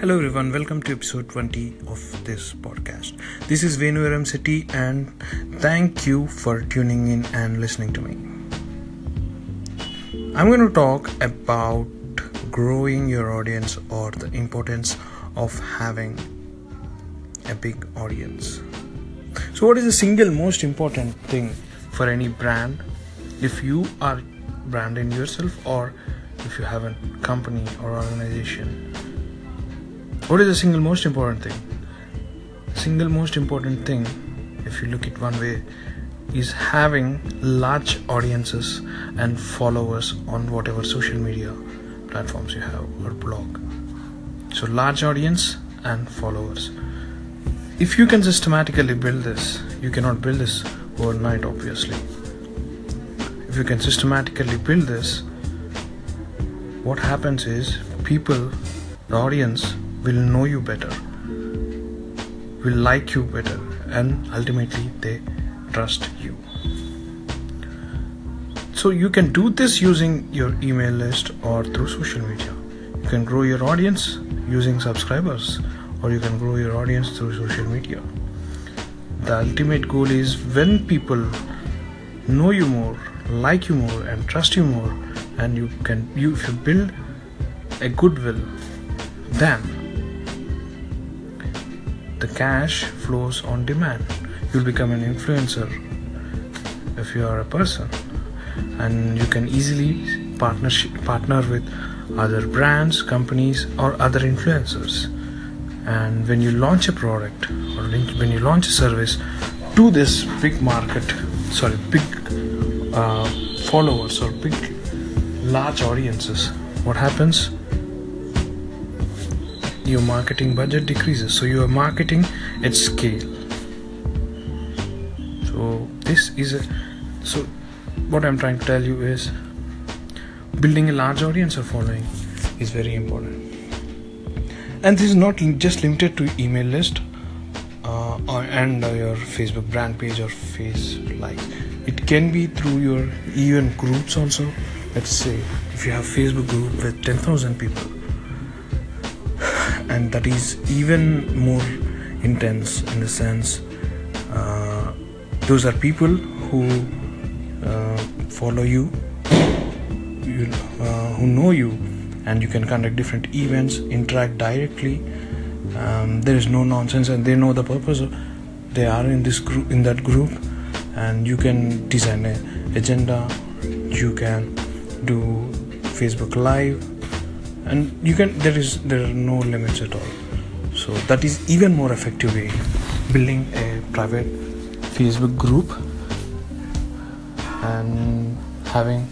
Hello everyone, welcome to episode 20 of this podcast. This is Venu Aram City and thank you for tuning in and listening to me. I'm going to talk about growing your audience or the importance of having a big audience. So, what is the single most important thing for any brand if you are branding yourself or if you have a company or organization? What is the single most important thing? Single most important thing, if you look at one way, is having large audiences and followers on whatever social media platforms you have or blog. So, large audience and followers. If you can systematically build this, you cannot build this overnight, obviously. If you can systematically build this, what happens is people, the audience, will know you better, will like you better, and ultimately they trust you. So you can do this using your email list or through social media. You can grow your audience using subscribers or you can grow your audience through social media. The ultimate goal is when people know you more, like you more and trust you more and you can you if you build a goodwill then the cash flows on demand. You'll become an influencer if you are a person. And you can easily partnership partner with other brands companies or other influencers. And when you launch a product or when you launch a service to this big market sorry big uh, followers or big large audiences what happens your marketing budget decreases. So you are marketing at scale. So this is a so what i'm trying to tell you is building a large audience or following is very important. And this is not just limited to email list uh, or, and uh, your facebook brand page or face likes it can be through your even groups also. Let's say if you have facebook group with 10000 people and that is even more intense in the sense uh, those are people who uh, follow you, you uh, who know you and you can conduct different events interact directly. Um, there is no nonsense and they know the purpose. They are in this group in that group and you can design an agenda. You can do facebook live and you can there is there are no limits at all. So that is even more effective way building a private facebook group and having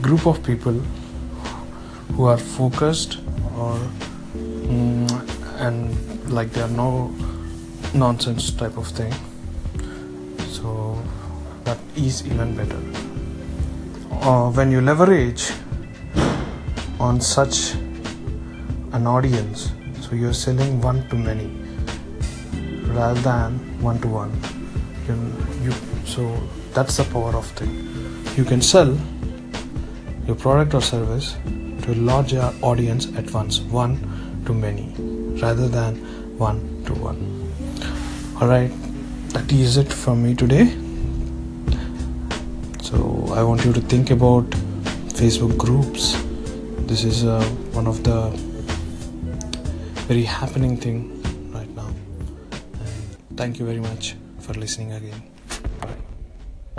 group of people who are focused or mm, and like there are no nonsense type of thing. So that is even better. Uh, when you leverage on such an audience. So you're selling one to many rather than one to one. You, so that's the power of thing. You can sell your product or service to a larger audience at once one to many rather than one to one. All right that is it from me today. So i want you to think about facebook groups. This is uh, one of the very happening thing right now. And thank you very much for listening again. Bye